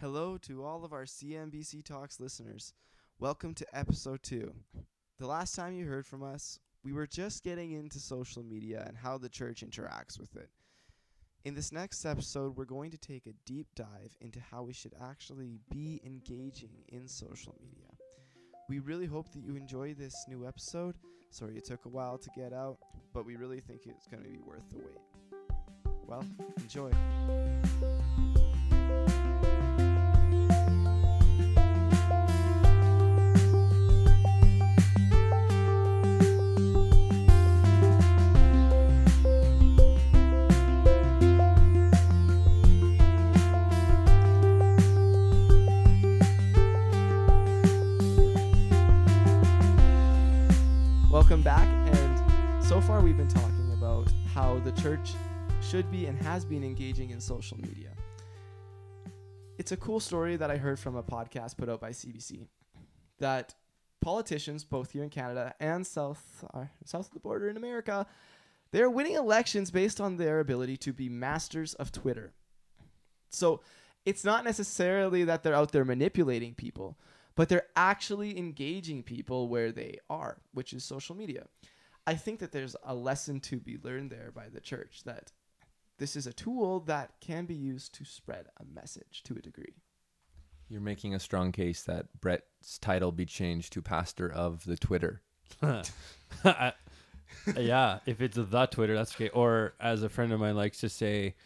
Hello to all of our CNBC Talks listeners. Welcome to episode two. The last time you heard from us, we were just getting into social media and how the church interacts with it. In this next episode, we're going to take a deep dive into how we should actually be engaging in social media. We really hope that you enjoy this new episode. Sorry it took a while to get out, but we really think it's going to be worth the wait. Well, enjoy. Welcome back. And so far, we've been talking about how the church should be and has been engaging in social media. It's a cool story that I heard from a podcast put out by CBC that politicians, both here in Canada and south, uh, south of the border in America, they're winning elections based on their ability to be masters of Twitter. So it's not necessarily that they're out there manipulating people, but they're actually engaging people where they are, which is social media. I think that there's a lesson to be learned there by the church that this is a tool that can be used to spread a message to a degree. You're making a strong case that Brett's title be changed to pastor of the Twitter. Yeah, if it's the Twitter, that's okay. Or as a friend of mine likes to say,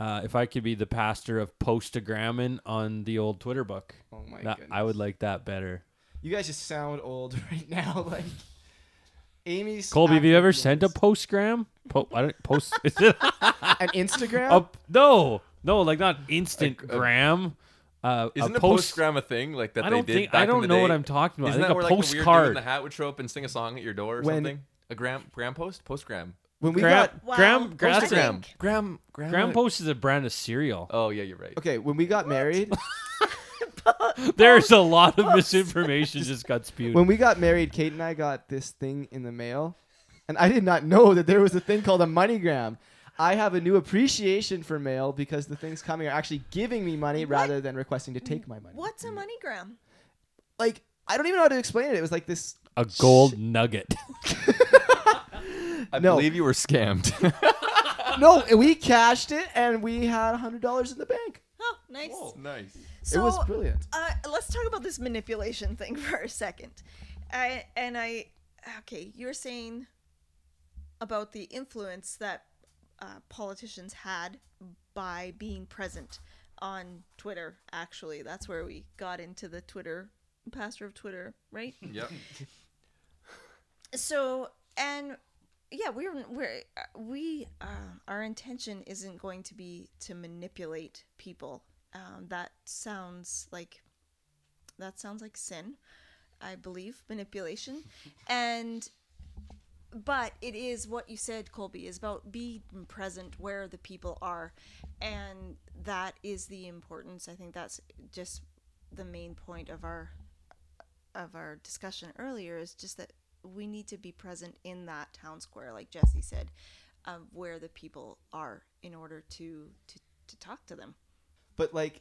uh, if I could be the pastor of postagramming on the old Twitter book, Oh my that, goodness. I would like that better. You guys just sound old right now. Like Amy's. Colby, have you ever acting sent a postgram? Po- I don't post. Is it an Instagram? a, no, no, like not instant A- a- gram. Uh, Isn't a a post. postgram a thing like that I they don't did think. back I don't the know what? I'm talking about. Isn't I that think where a like the weird dude in postcard. the hat would show up and sing a song at your door or When- something? A gram gram post postgram. When we Gram, got Wow. gram, gram, I that's a- think- Gram gram gram post is a brand of cereal. Oh yeah, you're right. okay, when we got married, There's a lot of misinformation just got spewed. when we got married, Kate and I got this thing in the mail, and I did not know that there was a thing called a MoneyGram. I have a new appreciation for mail because the things coming are actually giving me money What? rather than requesting to take my money. What's a MoneyGram? Like I don't even know how to explain it. It was like this. a gold nugget. I No. believe you were scammed. No, we cashed it and we had a hundred dollars in the bank. Oh, nice. nice. So, it was brilliant. uh, let's talk about this manipulation thing for a second. I and I, okay, you're saying about the influence that uh, politicians had by being present on Twitter. Actually, that's where we got into the Twitter pastor of Twitter, right? Yep. so and yeah we're we're uh, we uh, our intention isn't going to be to manipulate people. Um, that sounds like that sounds like sin i believe manipulation. And but it is what you said colby is about being present where the people are. And that is the importance. I think that's just the main point of our of our discussion earlier is just that we need to be present in that town square, like Jesse said, um, where the people are in order to, to to talk to them. But like,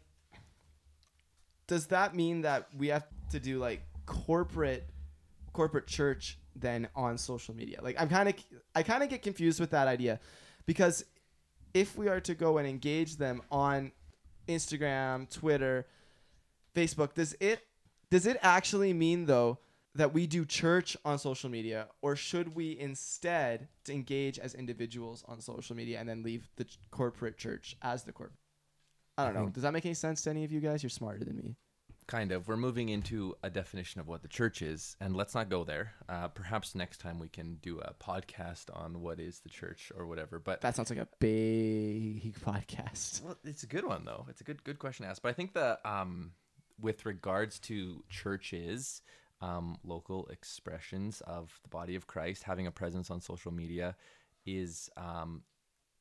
does that mean that we have to do like corporate corporate church then on social media? Like, I'm kind of I kind of get confused with that idea because if we are to go and engage them on Instagram, Twitter, Facebook, does it does it actually mean though that we do church on social media or should we instead engage as individuals on social media and then leave the ch- corporate church as the corporate I don't I know. Does that make any sense to any of you guys? You're smarter than me. Kind of. We're moving into a definition of what the church is, and let's not go there. Uh, perhaps next time we can do a podcast on what is the church or whatever. But That sounds like a big podcast. Well, it's a good one though. It's a good good question to ask. But I think the um, with regards to churches, um, local expressions of the body of Christ having a presence on social media is um,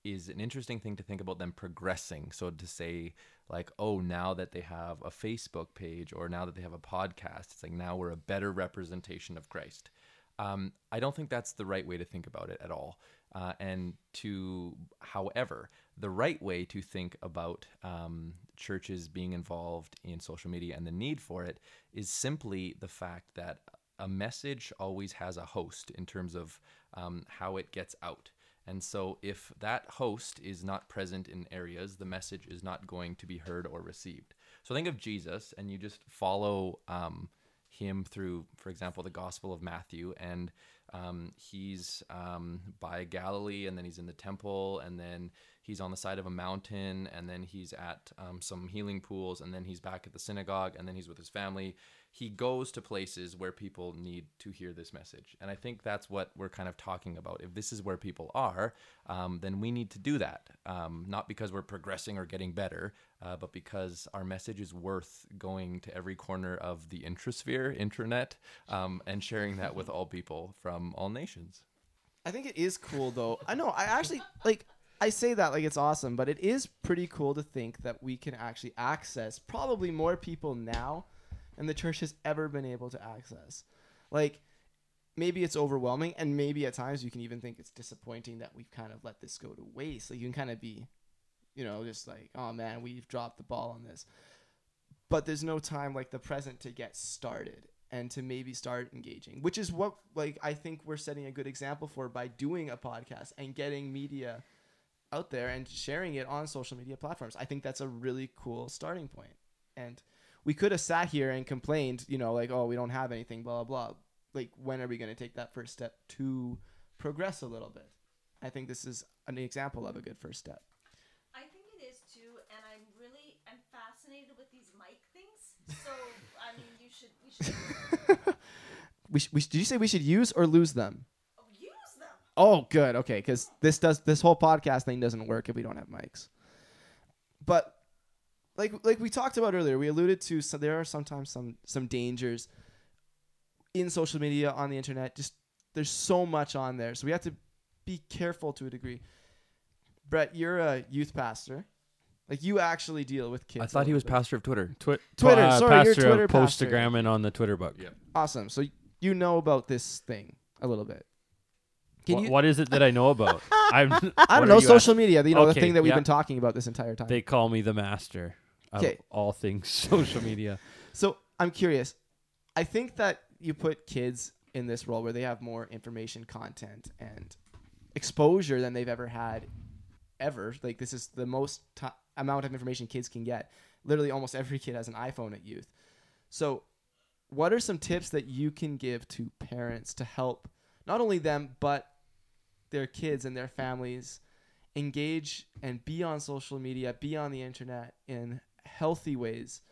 is an interesting thing to think about them progressing. So to say like, oh, now that they have a Facebook page or now that they have a podcast, it's like now we're a better representation of Christ. Um, I don't think that's the right way to think about it at all. Uh, and to, however, the right way to think about um, churches being involved in social media and the need for it is simply the fact that a message always has a host in terms of um, how it gets out. And so, if that host is not present in areas, the message is not going to be heard or received. So, think of Jesus and you just follow um, him through, for example, the Gospel of Matthew, and um, he's um, by Galilee, and then he's in the temple, and then he's on the side of a mountain, and then he's at um, some healing pools, and then he's back at the synagogue, and then he's with his family. He goes to places where people need to hear this message. And I think that's what we're kind of talking about. If this is where people are, um, then we need to do that. Um, not because we're progressing or getting better, uh, but because our message is worth going to every corner of the intrasphere internet, um, and sharing that with all people from all nations. I think it is cool though. I know. I actually like. I say that like it's awesome, but it is pretty cool to think that we can actually access probably more people now than the church has ever been able to access. Like maybe it's overwhelming, and maybe at times you can even think it's disappointing that we've kind of let this go to waste. Like you can kind of be, you know, just like, oh man, we've dropped the ball on this. But there's no time like the present to get started and to maybe start engaging, which is what like I think we're setting a good example for by doing a podcast and getting media out there and sharing it on social media platforms. I think that's a really cool starting point. And we could have sat here and complained, you know, like, oh, we don't have anything, blah, blah, blah. Like, when are we going to take that first step to progress a little bit? I think this is an example of a good first step. I think it is too, and I'm really I'm fascinated with these mic things. So I mean, you should we should We, sh- we sh- did you say we should use or lose them? Use them. Oh, good. Okay, because this does this whole podcast thing doesn't work if we don't have mics. But like like we talked about earlier, we alluded to so there are sometimes some some dangers in social media on the internet. Just there's so much on there, so we have to be careful to a degree. Brett, you're a youth pastor. Like you actually deal with kids. I thought he was bit. pastor of Twitter. Twi- Twitter, uh, sorry, you're Twitter of pastor. Postagramming on the Twitter book. Yeah. awesome. So you know about this thing a little bit. Can Wha- you? what is it that I know about? I'm, I don't know. Social media. You know the Okay, thing that we've yeah. been talking about this entire time. They call me the master of all things social media. So I'm curious. I think that you put kids in this role where they have more information content and exposure than they've ever had ever. Like this is the most ti amount of information kids can get. Literally almost every kid has an iPhone at youth. So what are some tips that you can give to parents to help not only them but their kids and their families engage and be on social media, be on the internet in healthy ways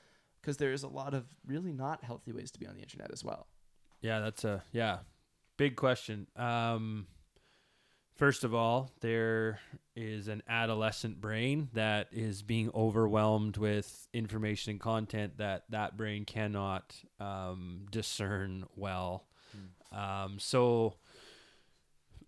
because there is a lot of really not healthy ways to be on the internet as well. Yeah, that's a yeah, big question. Um, first of all, there is an adolescent brain that is being overwhelmed with information and content that that brain cannot um, discern well. Um, so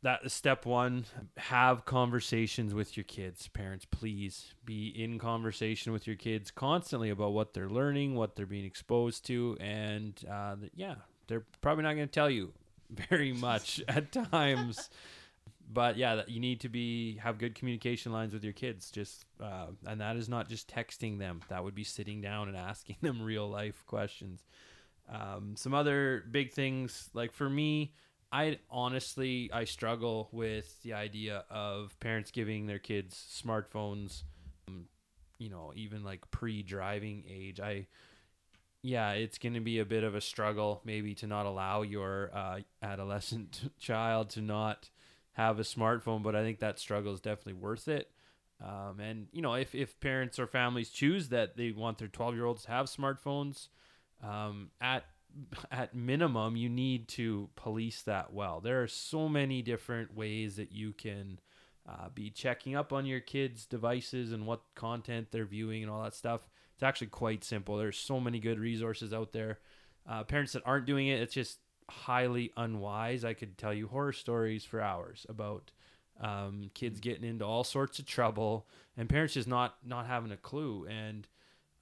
that is step one. Have conversations with your kids. Parents please be in conversation with your kids constantly about what they're learning what they're being exposed to and uh, yeah they're probably not going to tell you very much at times. But yeah you need to be have good communication lines with your kids. Just uh, and that is not just texting them. That would be sitting down and asking them real life questions. Um, some other big things like for me I honestly I struggle with the idea of parents giving their kids smartphones um, you know even like pre-driving age. I yeah it's going to be a bit of a struggle maybe to not allow your uh, adolescent child to not have a smartphone but I think that struggle is definitely worth it. Um, and you know if, if parents or families choose that they want their 12 year olds to have smartphones um, at at minimum you need to police that well. There are so many different ways that you can uh, be checking up on your kids devices and what content they're viewing and all that stuff. It's actually quite simple. There's so many good resources out there. Uh, parents that aren't doing it it's just highly unwise. I could tell you horror stories for hours about um, kids getting into all sorts of trouble and parents just not not having a clue. And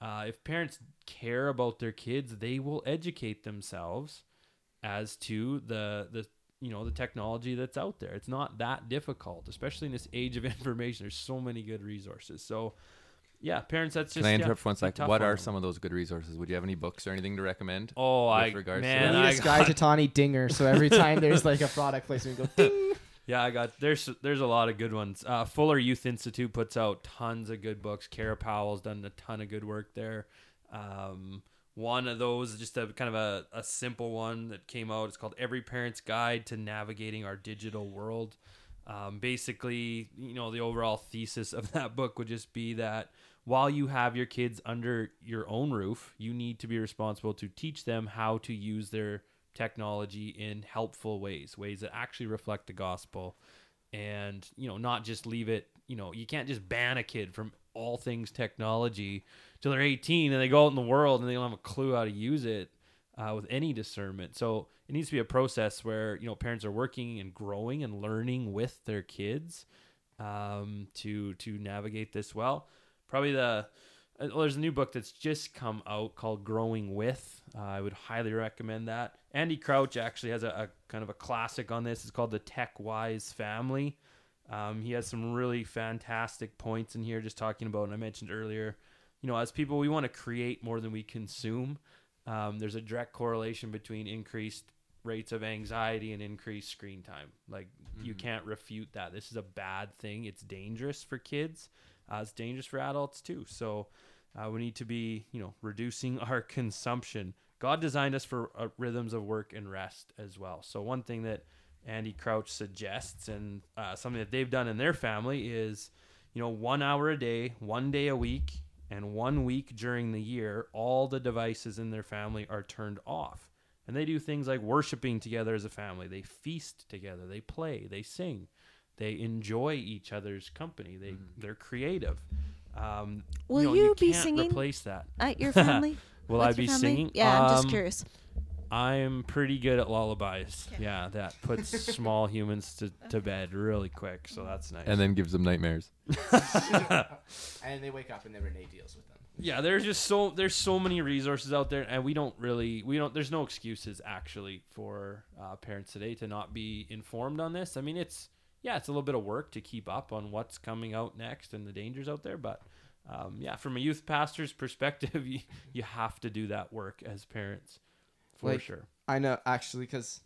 uh, if parents care about their kids, they will educate themselves as to the the you know the technology that's out there. It's not that difficult, especially in this age of information. There's so many good resources. So yeah, parents, that's just Can I yeah, interrupt for one sec? What on are some of those good resources? Would you have any books or anything to recommend? Oh, with I regards to man, We that? need I a Sky got- Tatani dinger, so every time there's like a product placement, we go ding. Yeah, I got there's there's a lot of good ones. Uh, Fuller Youth Institute puts out tons of good books. Kara Powell's done a ton of good work there. Um, one of those, just a kind of a, a simple one that came out. It's called Every Parent's Guide to Navigating Our Digital World. Um, basically, you know, the overall thesis of that book would just be that while you have your kids under your own roof, you need to be responsible to teach them how to use their technology in helpful ways, ways that actually reflect the gospel, and you know, not just leave it. You know, you can't just ban a kid from all things technology till they're 18 and they go out in the world and they don't have a clue how to use it uh, with any discernment. So it needs to be a process where you know parents are working and growing and learning with their kids um, to to navigate this well. Probably the uh, well, there's a new book that's just come out called Growing With. Uh, I would highly recommend that. Andy Crouch actually has a, a kind of a classic on this. It's called The Tech Wise Family. Um, he has some really fantastic points in here, just talking about, and I mentioned earlier, you know, as people, we want to create more than we consume. Um, there's a direct correlation between increased rates of anxiety and increased screen time. Like, you can't refute that. This is a bad thing. It's dangerous for kids. Uh, it's dangerous for adults too. So uh, we need to be, you know, reducing our consumption. God designed us for uh, rhythms of work and rest as well. So one thing that Andy Crouch suggests, and uh, something that they've done in their family, is, you know, one hour a day, one day a week, and one week during the year, all the devices in their family are turned off. And they do things like worshiping together as a family. They feast together. They play. They sing. They enjoy each other's company. They they're creative. Um, Will know, you be can't singing Replace that. At your family? Will With I be family? singing? Yeah, I'm just Um, curious. I'm pretty good at lullabies. Okay. Yeah, that puts small humans to, to bed really quick. So that's nice. And then gives them nightmares. and they wake up and then Renee deals with them. yeah, there's just so there's so many resources out there, and we don't really we don't there's no excuses actually for uh, parents today to not be informed on this. I mean, it's yeah, it's a little bit of work to keep up on what's coming out next and the dangers out there, but um, yeah, from a youth pastor's perspective, you, you have to do that work as parents for Like, sure. I know actually because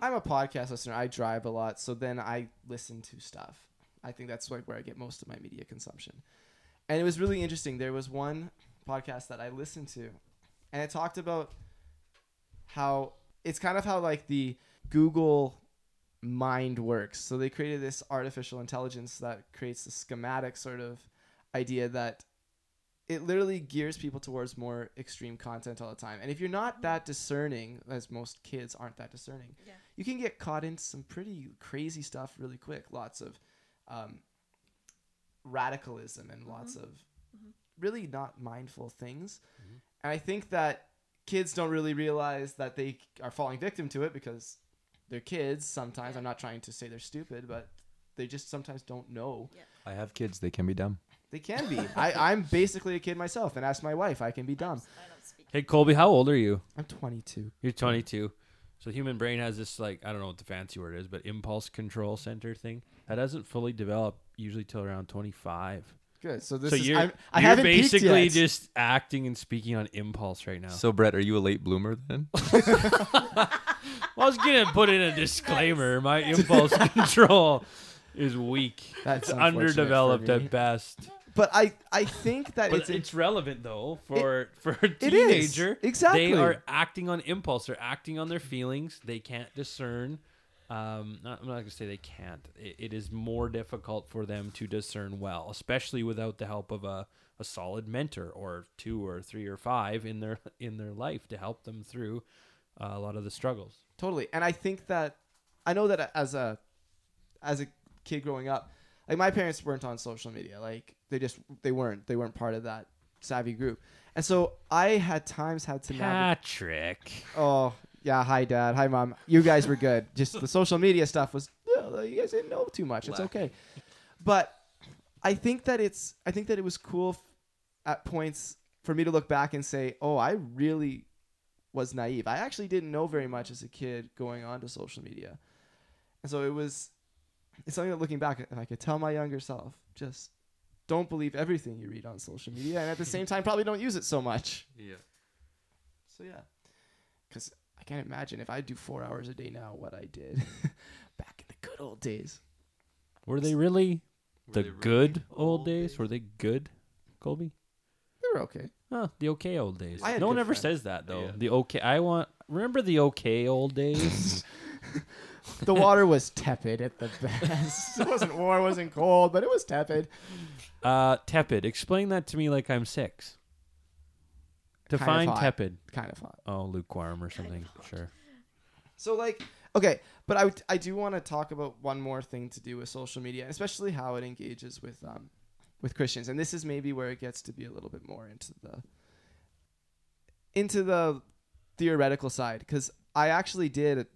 I'm a podcast listener. I drive a lot, so then I listen to stuff. I think that's like where I get most of my media consumption. And it was really interesting. There was one podcast that I listened to, and it talked about how it's kind of how like the Google mind works. So they created this artificial intelligence that creates a schematic sort of idea that it literally gears people towards more extreme content all the time. And if you're not that discerning, as most kids aren't that discerning, Yeah. you can get caught in some pretty crazy stuff really quick. Lots of um, radicalism and lots mm-hmm. of mm-hmm. really not mindful things. Mm-hmm. And I think that kids don't really realize that they are falling victim to it because they're kids sometimes. I'm not trying to say they're stupid, but they just sometimes don't know. I have kids. They can be dumb. They can be. I, I'm basically a kid myself, and ask my wife, I can be dumb. I don't speak. Hey Colby, how old are you? I'm 22. You're 22. So the human brain has this like I don't know what the fancy word is, but impulse control center thing that doesn't fully develop usually till around 25. Good. So this so is. you're, I'm, I you're haven't basically yet. just acting and speaking on impulse right now. So, Brett, are you a late bloomer then? I was gonna put in a disclaimer. My impulse control is weak. That's It's unfortunate for underdeveloped me. at best. But I, I think that But it's, it's, relevant though for for a It is. teenager. Exactly. They are acting on impulse. They're acting on their feelings. They can't discern. Um, not, I'm not gonna say they can't. It, it is more difficult for them to discern well, especially without the help of a, a solid mentor or two or three or five in their in their life to help them through uh, a lot of the struggles. Totally. And I think that I know that as a as a kid growing up, like my parents weren't on social media. Like they just they weren't they weren't part of that savvy group. And so I had times had to navigate. Patrick. Oh yeah, hi dad, hi mom. You guys were good. Just the social media stuff was you guys didn't know too much. It's okay. But I think that it's I think that it was cool f- at points for me to look back and say, "Oh, I really was naive. I actually didn't know very much as a kid going on to social media." And so it was it's something that looking back if I could tell my younger self, just don't believe everything you read on social media and at the same time probably don't use it so much. Yeah. So yeah. Cuz I can't imagine if I do 4 hours a day now what I did back in the good old days. Were they really Were the they really good old days? Were they good, Colby? They were okay. Oh, the okay old days. I had No one good ever friends. says that though. Yeah. The okay. I want. Remember the okay old days? The water was tepid at the best. it wasn't warm, it wasn't cold, but it was tepid. uh, tepid. Explain that to me like I'm six. Kind of Define hot. tepid. Kind of hot. Oh, lukewarm or something. Sure. So like, okay, but I, would- I do want to talk about one more thing to do with social media, especially how it engages with um with Christians, and this is maybe where it gets to be a little bit more into the into the theoretical side because I actually did.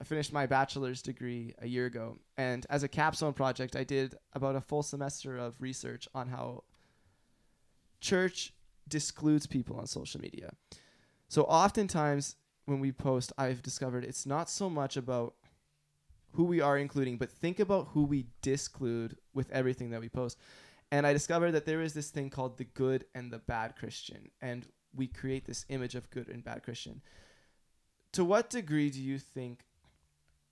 I finished my bachelor's degree a year ago, and as a capstone project, I did about a full semester of research on how church discludes people on social media. So oftentimes when we post, I've discovered it's not so much about who we are including, but think about who we disclude with everything that we post. And I discovered that there is this thing called the good and the bad Christian, and we create this image of good and bad Christian. To what degree do you think,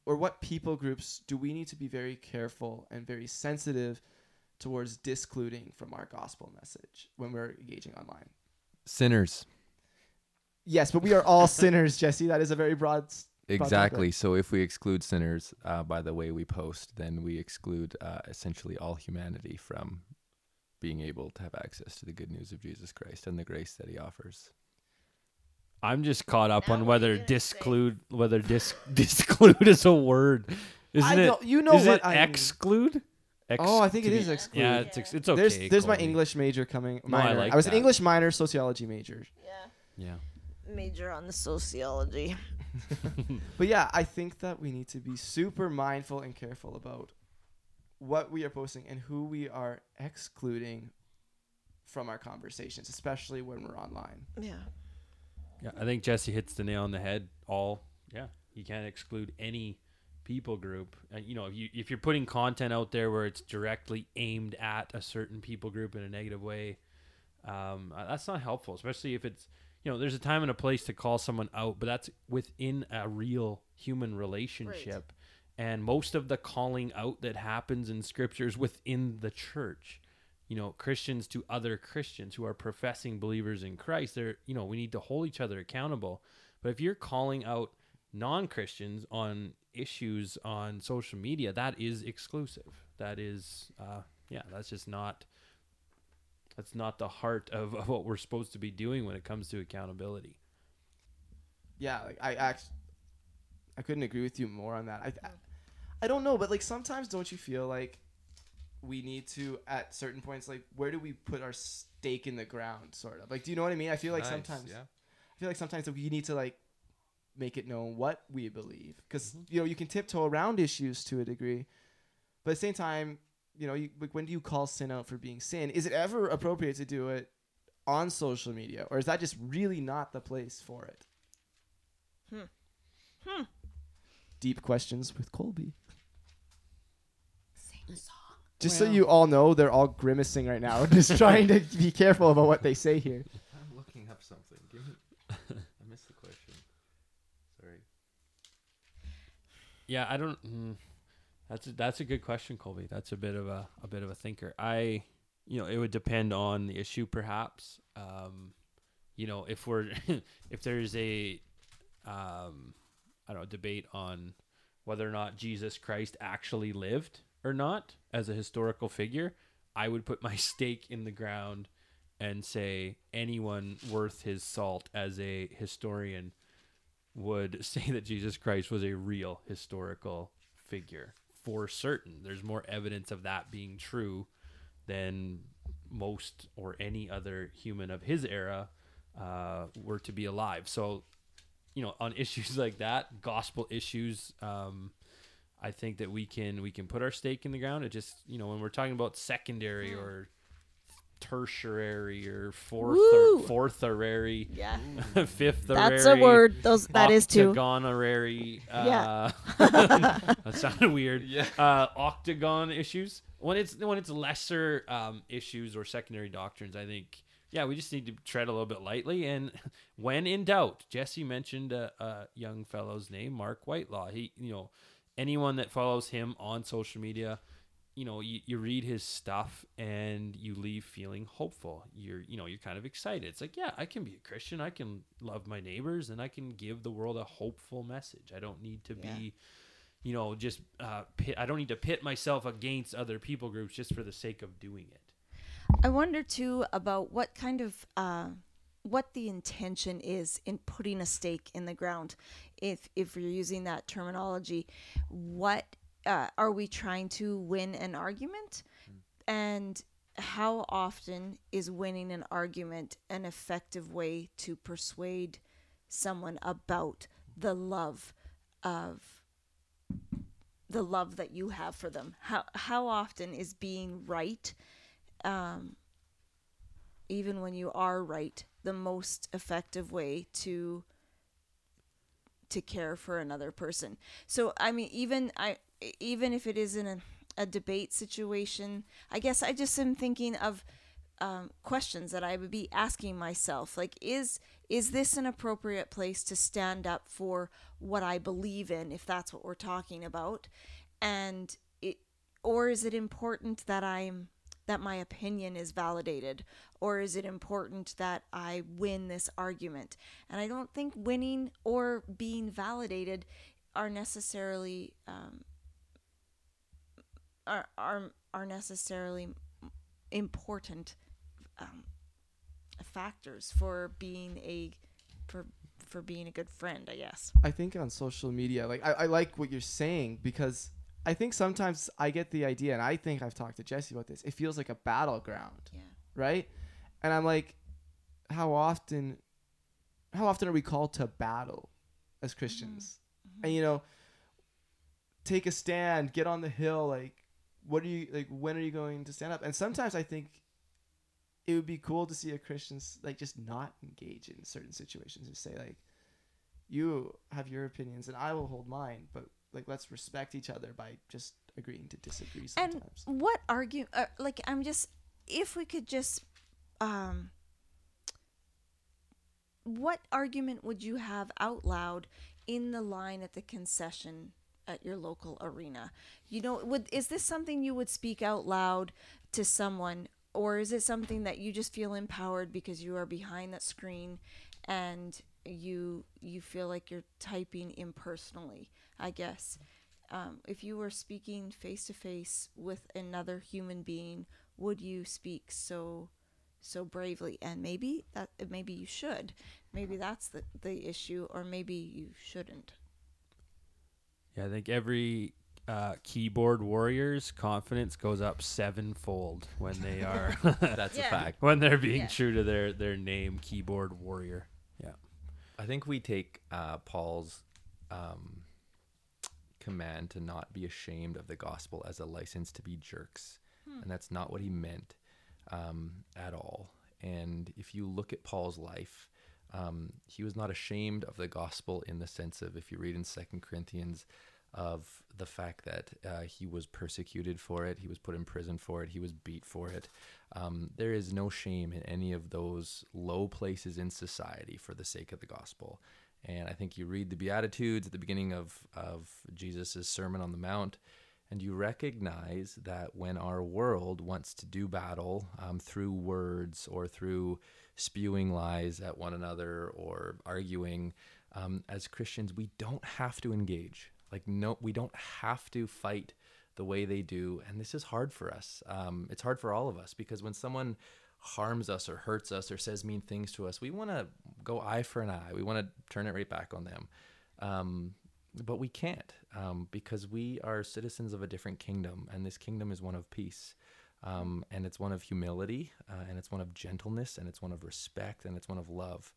or what people groups do we need to be very careful and very sensitive towards discluding from our gospel message when we're engaging online? Sinners. Yes, but we are all sinners, Jesse. That is a very broad. Exactly. So if we exclude sinners uh, by the way we post, then we exclude uh, essentially all humanity from being able to have access to the good news of Jesus Christ and the grace that He offers. I'm just caught up Now on what are whether you gonna say? disclude whether dis disclude is a word. Isn't I it? know- you know is what it I mean. exclude? Ex- Oh, I think to it be- exclude. Yeah, it's ex- it's okay. there's there's my Colby. English major coming. No, I Minor. like was that. an English minor, sociology major. Yeah. Yeah. Major on the sociology. But yeah, I think that we need to be super mindful and careful about what we are posting and who we are excluding from our conversations, especially when we're online. Yeah. Yeah, I think Jesse hits the nail on the head. All yeah, you can't exclude any people group. And you know, if you if you're putting content out there where it's directly aimed at a certain people group in a negative way, um, uh, that's not helpful. Especially if it's you know, there's a time and a place to call someone out, but that's within a real human relationship. And most of the calling out that happens in scriptures within the church you know christians to other christians who are professing believers in christ they're you know we need to hold each other accountable. But if you're calling out non-christians on issues on social media that is exclusive. That is uh yeah that's just not that's not the heart of, of what we're supposed to be doing when it comes to accountability. Yeah, like I act, I couldn't agree with you more on that. I, I, I don't know, but like sometimes don't you feel like we need to at certain points like where do we put our stake in the ground sort of like do you know what I mean? I feel like Nice, sometimes yeah. I feel like sometimes we need to like make it known what we believe because you know you can tiptoe around issues to a degree, but at the same time, you know, you, like when do you call sin out for being sin? Is it ever appropriate to do it on social media, or is that just really not the place for it? Hmm. Hmm. Deep questions with Colby. Sing a song. Just so Well- you all know, they're all grimacing right now, just trying to be careful about what they say here. I'm looking up something. Give me. I missed the question. Sorry. Yeah, I don't. Mm, that's a, that's a good question, Colby. That's a bit of a a bit of a thinker. I, you know, it would depend on the issue, perhaps. Um, you know, if we're if there's a, um, I don't know, debate on whether or not Jesus Christ actually lived or not as a historical figure, I would put my stake in the ground and say anyone worth his salt as a historian would say that Jesus Christ was a real historical figure for certain. There's more evidence of that being true than most or any other human of his era uh, were to be alive. So, you know, on issues like that, gospel issues, um, I think that we can we can put our stake in the ground. It just you know when we're talking about secondary or tertiary or fourth Woo! or fourthary, Yeah. fifth That's a word. Those that is too. octagonary. Yeah. Uh, that sounded weird. Yeah. Uh, octagon issues. When it's when it's lesser um, issues or secondary doctrines, I think yeah, we just need to tread a little bit lightly. And when in doubt, Jesse mentioned a, a young fellow's name, Mark Whitelaw. He, you know, anyone that follows him on social media, you know, you, you read his stuff and you leave feeling hopeful. You're, you know, you're kind of excited. It's like, yeah, I can be a Christian. I can love my neighbors and I can give the world a hopeful message. I don't need to Yeah. be, you know, just, uh, pit, I don't need to pit myself against other people groups just for the sake of doing it. I wonder too about what kind of uh, what the intention is in putting a stake in the ground. If if you're using that terminology, what uh, are we trying to win an argument? And how often is winning an argument an effective way to persuade someone about the love of the love that you have for them? How how often is being right um, even when you are right, the most effective way to to care for another person. So I mean, even I even if it isn't a, a debate situation, I guess I just am thinking of um, questions that I would be asking myself, like is is this an appropriate place to stand up for what I believe in, if that's what we're talking about, and it, or is it important that I'm that my opinion is validated or is it important that I win this argument? And I don't think winning or being validated are necessarily um, are, are are necessarily important um, factors for being a for for being a good friend, I guess. I think on social media, like I, I like what you're saying because I think sometimes I get the idea, and I think I've talked to Jesse about this. It feels like a battleground, Yeah. right? And I'm like, how often, how often are we called to battle as mm-hmm. Christians? Mm-hmm. And you know, take a stand, get on the hill. Like, what are you like? When are you going to stand up? And sometimes I think it would be cool to see a Christian like just not engage in certain situations and say like, you have your opinions and I will hold mine, but like let's respect each other by just agreeing to disagree sometimes. And what argue? Uh, like I'm just, if we could just, um, what argument would you have out loud in the line at the concession at your local arena? You know, would is this something you would speak out loud to someone, or is it something that you just feel empowered because you are behind that screen and you you feel like you're typing impersonally? I guess um, if you were speaking face to face with another human being, would you speak so so bravely? And maybe that maybe you should. Maybe that's the the issue, or maybe you shouldn't. Yeah, I think every uh, keyboard warrior's confidence goes up sevenfold when they are That's Yeah. a fact. when they're being Yeah. true to their their name, keyboard warrior. Yeah. I think we take uh, Paul's um, command to not be ashamed of the gospel as a license to be jerks. And that's not what he meant um, at all. And if you look at Paul's life, um, he was not ashamed of the gospel in the sense of, if you read in Second Corinthians, of the fact that uh, he was persecuted for it, he was put in prison for it, he was beat for it. Um, there is no shame in any of those low places in society for the sake of the gospel. And I think you read the Beatitudes at the beginning of, of Jesus' Sermon on the Mount, and you recognize that when our world wants to do battle um, through words or through spewing lies at one another or arguing, um, as Christians, we don't have to engage. Like, no, we don't have to fight the way they do. And this is hard for us. Um, it's hard for all of us because when someone harms us or hurts us or says mean things to us, we want to go eye for an eye. We want to turn it right back on them. Um, but we can't um, because we are citizens of a different kingdom, and this kingdom is one of peace. Um, and it's one of humility, uh, and it's one of gentleness, and it's one of respect, and it's one of love.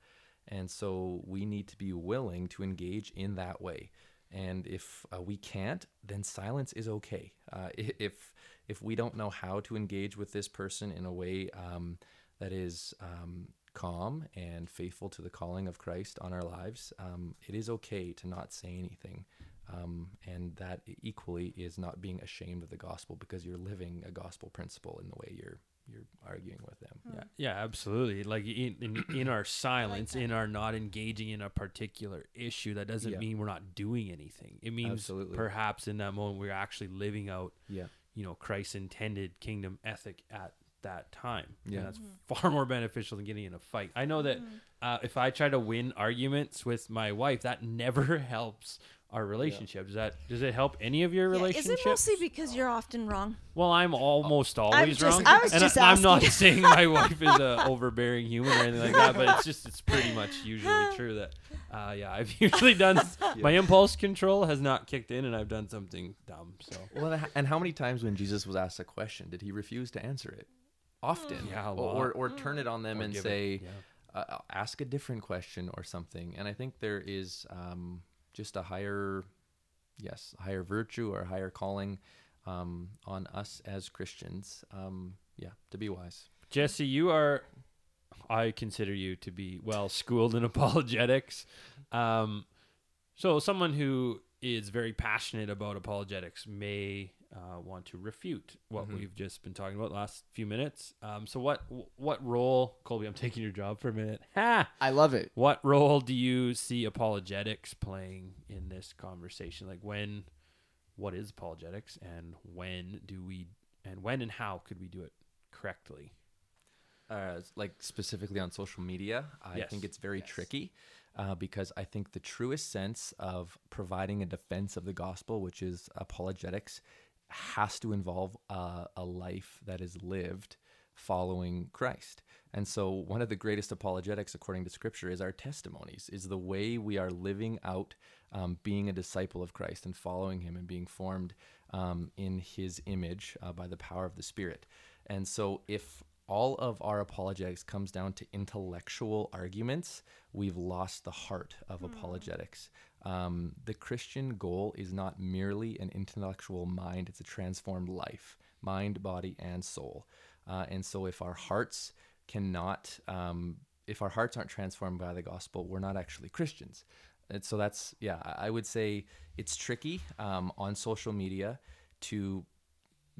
And so we need to be willing to engage in that way. And if uh, we can't, then silence is okay. Uh, if if we don't know how to engage with this person in a way um, that is um, calm and faithful to the calling of Christ on our lives, um, it is okay to not say anything. Um, and that equally is not being ashamed of the gospel because you're living a gospel principle in the way you're you're arguing with them. Yeah, yeah, absolutely. Like in in, in our silence, in our not engaging in a particular issue, that doesn't Yeah. mean we're not doing anything. It means Absolutely. perhaps in that moment we're actually living out, Yeah. You know, Christ's intended kingdom ethic at that time. Yeah. and that's far more beneficial than getting in a fight. I know that Mm-hmm. uh, if I try to win arguments with my wife, that never helps our relationship. Does that does it help any of your Yeah, is relationships? it mostly because you're often wrong? Well, I'm almost always just- wrong. I was and just I, am not asking. saying my wife is a overbearing human or anything like that, but it's just it's pretty much usually true that uh, yeah, I've usually done my impulse control has not kicked in and I've done something dumb. So Well, and h- and how many times when Jesus was asked a question did he refuse to answer it? Often, Yeah, a or, or or turn it on them Or and give it- say, yeah. uh, ask a different question or something. And I think there is um, just a higher, yes, higher virtue or higher calling um, on us as Christians. Um, yeah, to be wise. Jesse, you are I consider you to be well schooled in apologetics. Um, so someone who is very passionate about apologetics may uh, want to refute what Mhm. we've just been talking about the last few minutes. Um, so what what role, Colby? I'm taking your job for a minute. Ha! I love it. What role do you see apologetics playing in this conversation? Like when, what is apologetics, and when do we, and when and how could we do it correctly? uh, like specifically on social media, I Yes. think it's very Yes. tricky uh, because I think the truest sense of providing a defense of the gospel, which is apologetics, has to involve uh, a life that is lived following Christ. And so, one of the greatest apologetics, according to Scripture, is our testimonies, is the way we are living out um, being a disciple of Christ and following Him and being formed um, in His image uh, by the power of the Spirit. And so, if all of our apologetics comes down to intellectual arguments, we've lost the heart of apologetics. Um, the Christian goal is not merely an intellectual mind, it's a transformed life mind, body, and soul. Uh, and so, if our hearts cannot, um, if our hearts aren't transformed by the gospel, we're not actually Christians. And so, that's, yeah, I would say it's tricky um, on social media to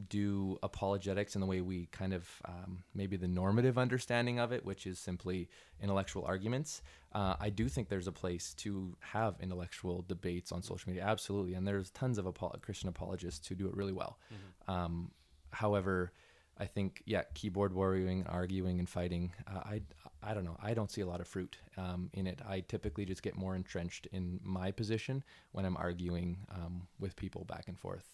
do apologetics in the way we kind of um, maybe the normative understanding of it, which is simply intellectual arguments. Uh, I do think there's a place to have intellectual debates on social media, absolutely, and there's tons of apo- Christian apologists who do it really well. Um, however, I think yeah, keyboard warrioring, arguing, and fighting. Uh, I I don't know. I don't see a lot of fruit um, in it. I typically just get more entrenched in my position when I'm arguing um, with people back and forth.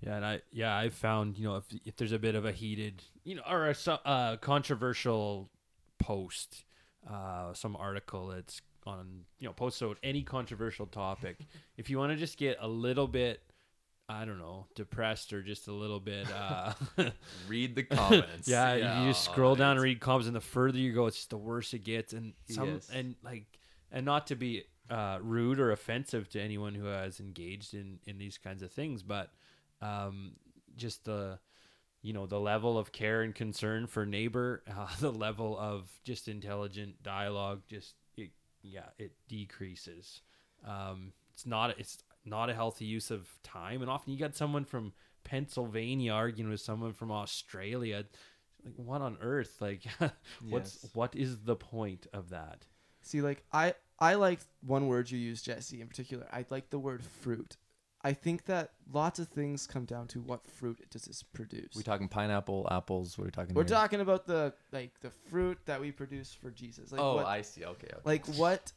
Yeah, and I yeah I've found you know if if there's a bit of a heated you know or a uh, controversial post, uh, some article that's on you know post about any controversial topic, if you want to just get a little bit, I don't know, depressed or just a little bit, uh, Read the comments. yeah, you just scroll down and read comments, and the further you go, it's just the worse it gets, and some Yes. and like and not to be uh, rude or offensive to anyone who has engaged in in these kinds of things, but um, just the you know the level of care and concern for neighbor, uh, the level of just intelligent dialogue, just it, yeah, it decreases. Um, it's not it's not a healthy use of time, and often you got someone from Pennsylvania arguing with someone from Australia. Like what on earth? Like what's Yes. what is the point of that? See, like I I like one word you use, Jesse, in particular. I like the word fruit. I think that lots of things come down to what fruit does this produce. We talking pineapple, apples. What are we talking? About? We're here? talking about the like the fruit that we produce for Jesus. Like oh, what, I see. Okay. okay. like what?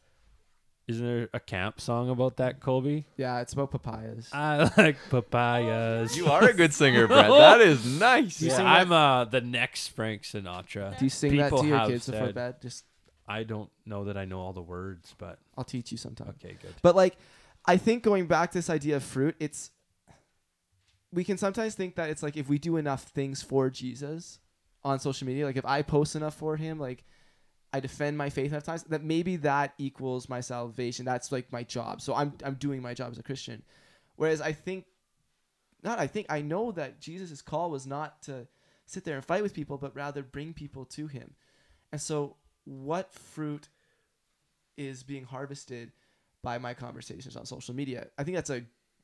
Isn't there a camp song about that, Colby? Yeah, it's about papayas. I like papayas. you are a good singer, Brett. That is nice. Yeah, sing I'm that- uh, the next Frank Sinatra. Do you sing People that to your have kids before bed? Just I don't know that I know all the words, but I'll teach you sometime. okay, good. But like, I think going back to this idea of fruit, it's we can sometimes think that it's like if we do enough things for Jesus on social media, like if I post enough for him, like I defend my faith enough times, that maybe that equals my salvation. That's like my job. So I'm I'm doing my job as a Christian. Whereas I think not I think I know that Jesus' call was not to sit there and fight with people, but rather bring people to him. And so what fruit is being harvested by my conversations on social media? I think that's a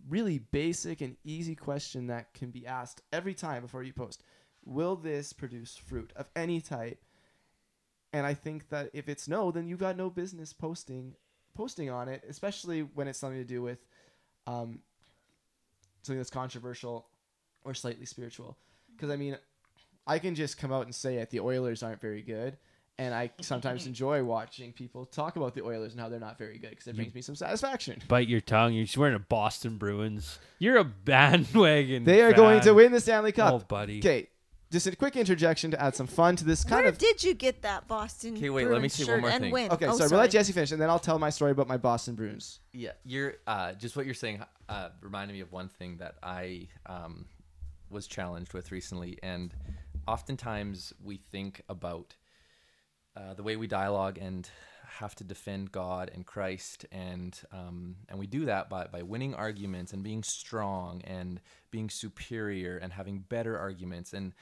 really basic and easy question that can be asked every time before you post. Will this produce fruit of any type? And I think that if it's no, then you've got no business posting posting on it, especially when it's something to do with um, something that's controversial or slightly spiritual. Because I mean, I can just come out and say it. The Oilers aren't very good, and I sometimes enjoy watching people talk about the Oilers and how they're not very good because it brings me some satisfaction. Bite your tongue. You're just wearing a Boston Bruins. You're a bandwagon. They are going to win the Stanley Cup. Oh, buddy. Okay, just a quick interjection to add some fun to this kind Where of. did you get that Boston? Okay, wait, let me see one shirt more and thing. Win? Okay, oh, sorry, we'll let Jesse finish, and then I'll tell my story about my Boston Bruins. Yeah, you're uh, just what you're saying uh, reminded me of one thing that I um, was challenged with recently, and oftentimes we think about uh, the way we dialogue and have to defend God and Christ, and um, and we do that by by winning arguments and being strong and being superior and having better arguments, and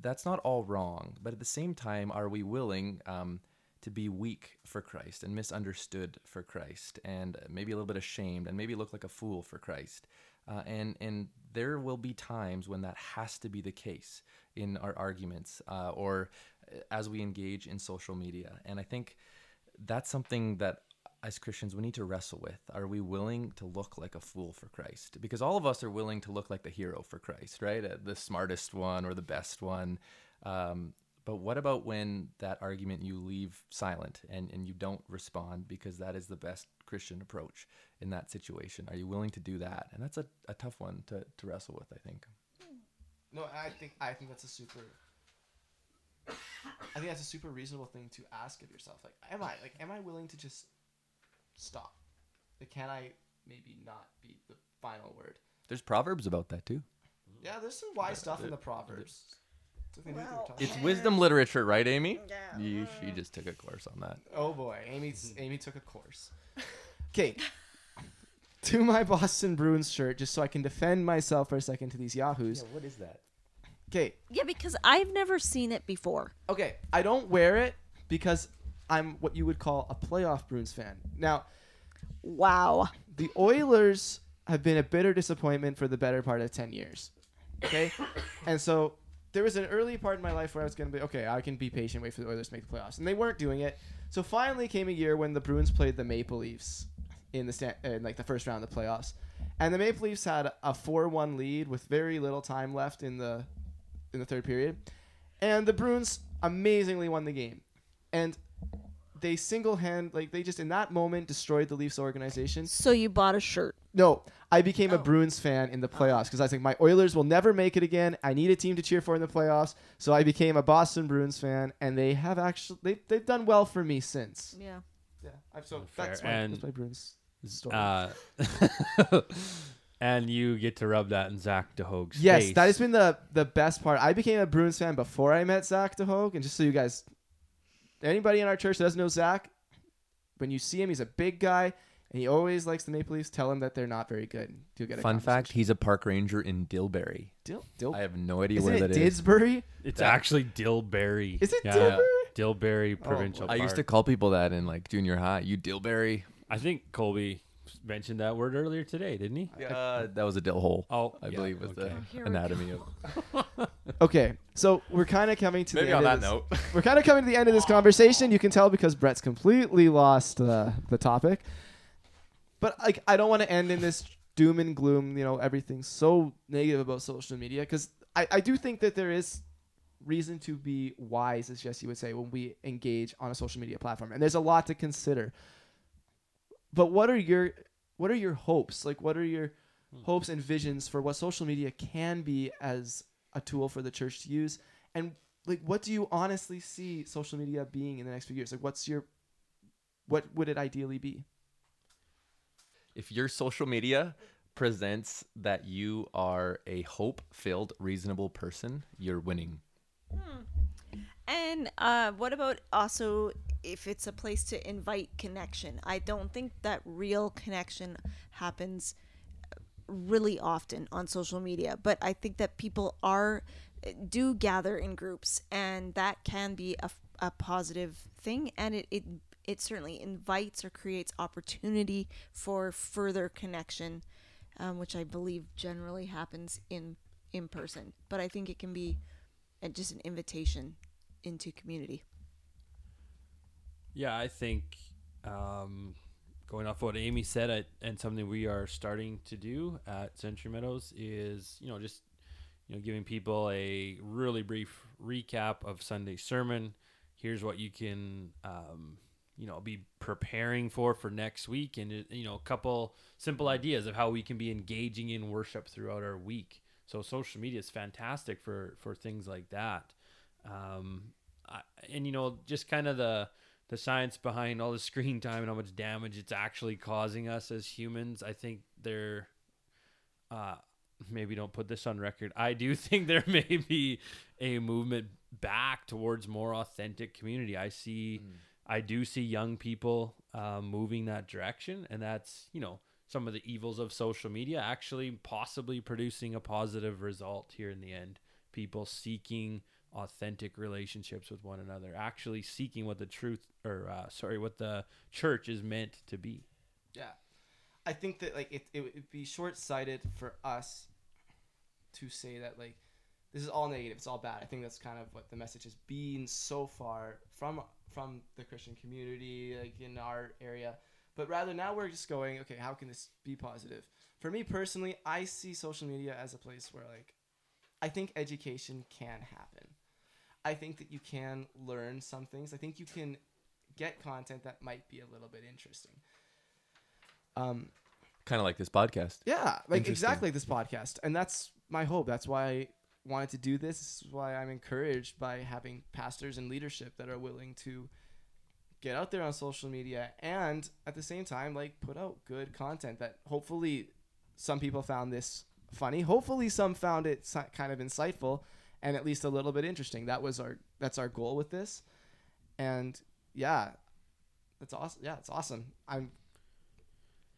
that's not all wrong. But at the same time, are we willing? Um, to be weak for Christ and misunderstood for Christ and maybe a little bit ashamed and maybe look like a fool for Christ. Uh, and and there will be times when that has to be the case in our arguments uh, or as we engage in social media. And I think that's something that as Christians we need to wrestle with. Are we willing to look like a fool for Christ? Because all of us are willing to look like the hero for Christ, right? Uh, the smartest one or the best one. Um, but what about when that argument you leave silent and, and you don't respond because that is the best Christian approach in that situation? Are you willing to do that? And that's a, a tough one to, to wrestle with, I think. No, I think I think that's a super. I think that's a super reasonable thing to ask of yourself. Like, am I like, am I willing to just stop? Like, can I maybe not be the final word? There's proverbs about that too. Yeah, there's some wise stuff in the proverbs. Something new to Well, talk It's about. wisdom literature, right, Amy? Yeah. You, uh-huh. she just took a course on that. Oh boy, Amy's mm-hmm. Amy took a course. Okay. to my Boston Bruins shirt, just so I can defend myself for a second to these yahoos. what is that? Okay, Yeah, because I've never seen it before. okay. I don't wear it because I'm what you would call a playoff Bruins fan. Now, Wow. the Oilers have been a bitter disappointment for the better part of 10 years. Okay? and so there was an early part in my life where I was going to be, okay, I can be patient, wait for the Oilers to make the playoffs. And they weren't doing it. So finally came a year when the Bruins played the Maple Leafs in the sta- in like the first round of the playoffs. And the Maple Leafs had a 4-1 lead with very little time left in the in the third period. And the Bruins amazingly won the game. And they single hand like they just in that moment destroyed the Leafs organization. So you bought a shirt. No, I became a Oh. Bruins fan in the playoffs because I think my Oilers will never make it again. I need a team to cheer for in the playoffs, so I became a Boston Bruins fan, and they have actually they they've done well for me since. Yeah. Yeah, I've so Fair. that's my, And- that's my Bruins story. Uh, and you get to rub that in Zach DeHoog's yes, face. Yes, that has been the the best part. I became a Bruins fan before I met Zach DeHoog, and just so you guys, anybody in our church that doesn't know Zach, when you see him, he's a big guy. And he always likes the Maple Leafs. Tell him that they're not very good. You'll get a Fun fact. He's a park ranger in Dillberry. Dil, Dil, I have no idea isn't where it that is. Didsbury? It's Yeah. actually Dillberry. Is it Yeah. Dilberry? Dillberry Provincial oh, well. I used to call people that in like junior high. You Dilberry? I think Colby mentioned that word earlier today, didn't he? Yeah, that was a dill hole. Oh, I yeah, believe was okay. The we anatomy of. Okay, so we're kind of coming to Maybe the on end that of this. note. We're kind of coming to the end of this conversation. You can tell because Brett's completely lost uh, the topic. But like, I don't want to end in this doom and gloom. You know, everything's so negative about social media because I, I do think that there is reason to be wise, as Jesse would say, when we engage on a social media platform, and there's a lot to consider. But what are your what are your hopes? Like, what are your hmm. hopes and visions for what social media can be as a tool for the church to use? And like, what do you honestly see social media being in the next few years? Like, what's your what would it ideally be? if your social media presents that you are a hope-filled, reasonable person, you're winning. Hmm. Uh, what about also if it's a place to invite connection? I don't think that real connection happens really often on social media, but I think that people are do gather in groups, and that can be a, a positive thing, and it, it it certainly invites or creates opportunity for further connection, um, which I believe generally happens in in person. But I think it can be uh, just an invitation into community. Yeah, I think um, going off what Amy said, I, and something we are starting to do at Century Meadows is, you know, just you know, giving people a really brief recap of Sunday's sermon. Here's what you can, um, you know, be preparing for for next week, and you know, a couple simple ideas of how we can be engaging in worship throughout our week. So social media is fantastic for for things like that. Um, I, and you know, just kind of the the science behind all the screen time and how much damage it's actually causing us as humans. I think there, uh, maybe don't put this on record. I do think there may be a movement back towards more authentic community. I see, mm. I do see young people uh, moving that direction, and that's you know some of the evils of social media actually possibly producing a positive result here in the end. People seeking authentic relationships with one another, actually seeking what the truth or uh, sorry, what the church is meant to be. Yeah, I think that like it it would be short sighted for us to say that like this is all negative, it's all bad. I think that's kind of what the message has been so far from from the Christian community, like in our area. But rather now we're just going, okay, how can this be positive? For me personally, I see social media as a place where like I think education can happen. I think that you can learn some things. I think you can get content that might be a little bit interesting. Um, kind of like this podcast. Yeah, like exactly like this podcast, and that's my hope. That's why I wanted to do this. This is why I'm encouraged by having pastors and leadership that are willing to get out there on social media and at the same time like put out good content that hopefully some people found this funny. Hopefully some found it kind of insightful and at least a little bit interesting. That was our that's our goal with this. And yeah, that's awesome. Yeah, it's awesome. I'm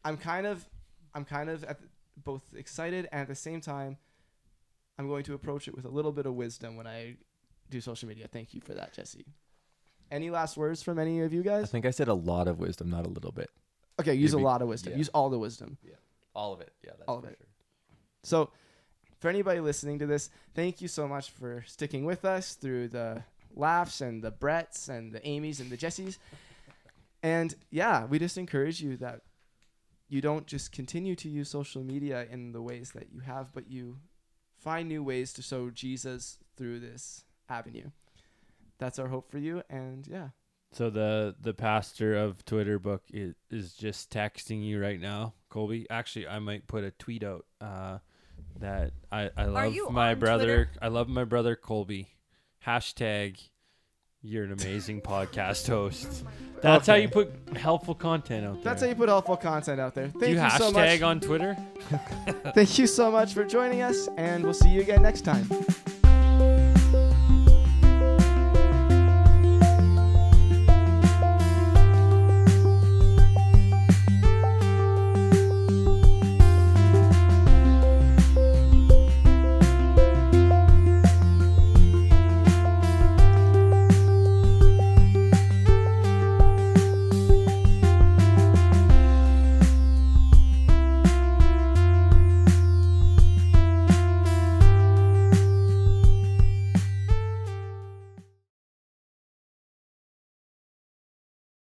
I'm kind of I'm kind of at the, both excited and at the same time I'm going to approach it with a little bit of wisdom when I do social media. Thank you for that, Jesse. Any last words from any of you guys? I think I said a lot of wisdom, not a little bit. Okay, use Maybe, a lot of wisdom. Yeah. Use all the wisdom. Yeah. All of it. Yeah, that's all of it. Sure. So for anybody listening to this, thank you so much for sticking with us through the laughs and the Bretts and the Amy's and the Jessies. And yeah, we just encourage you that you don't just continue to use social media in the ways that you have, but you find new ways to show Jesus through this avenue. That's our hope for you. And yeah. So the the pastor of Twitter book is, is just texting you right now, Colby. Actually, I might put a tweet out. Uh, that I, I love my brother. Twitter? I love my brother Colby. Hashtag you're an amazing podcast host. Oh That's okay. how you put helpful content out there. That's how you put helpful content out there. Thank Do you, you hashtag so much. on Twitter? Thank you so much for joining us, and we'll see you again next time.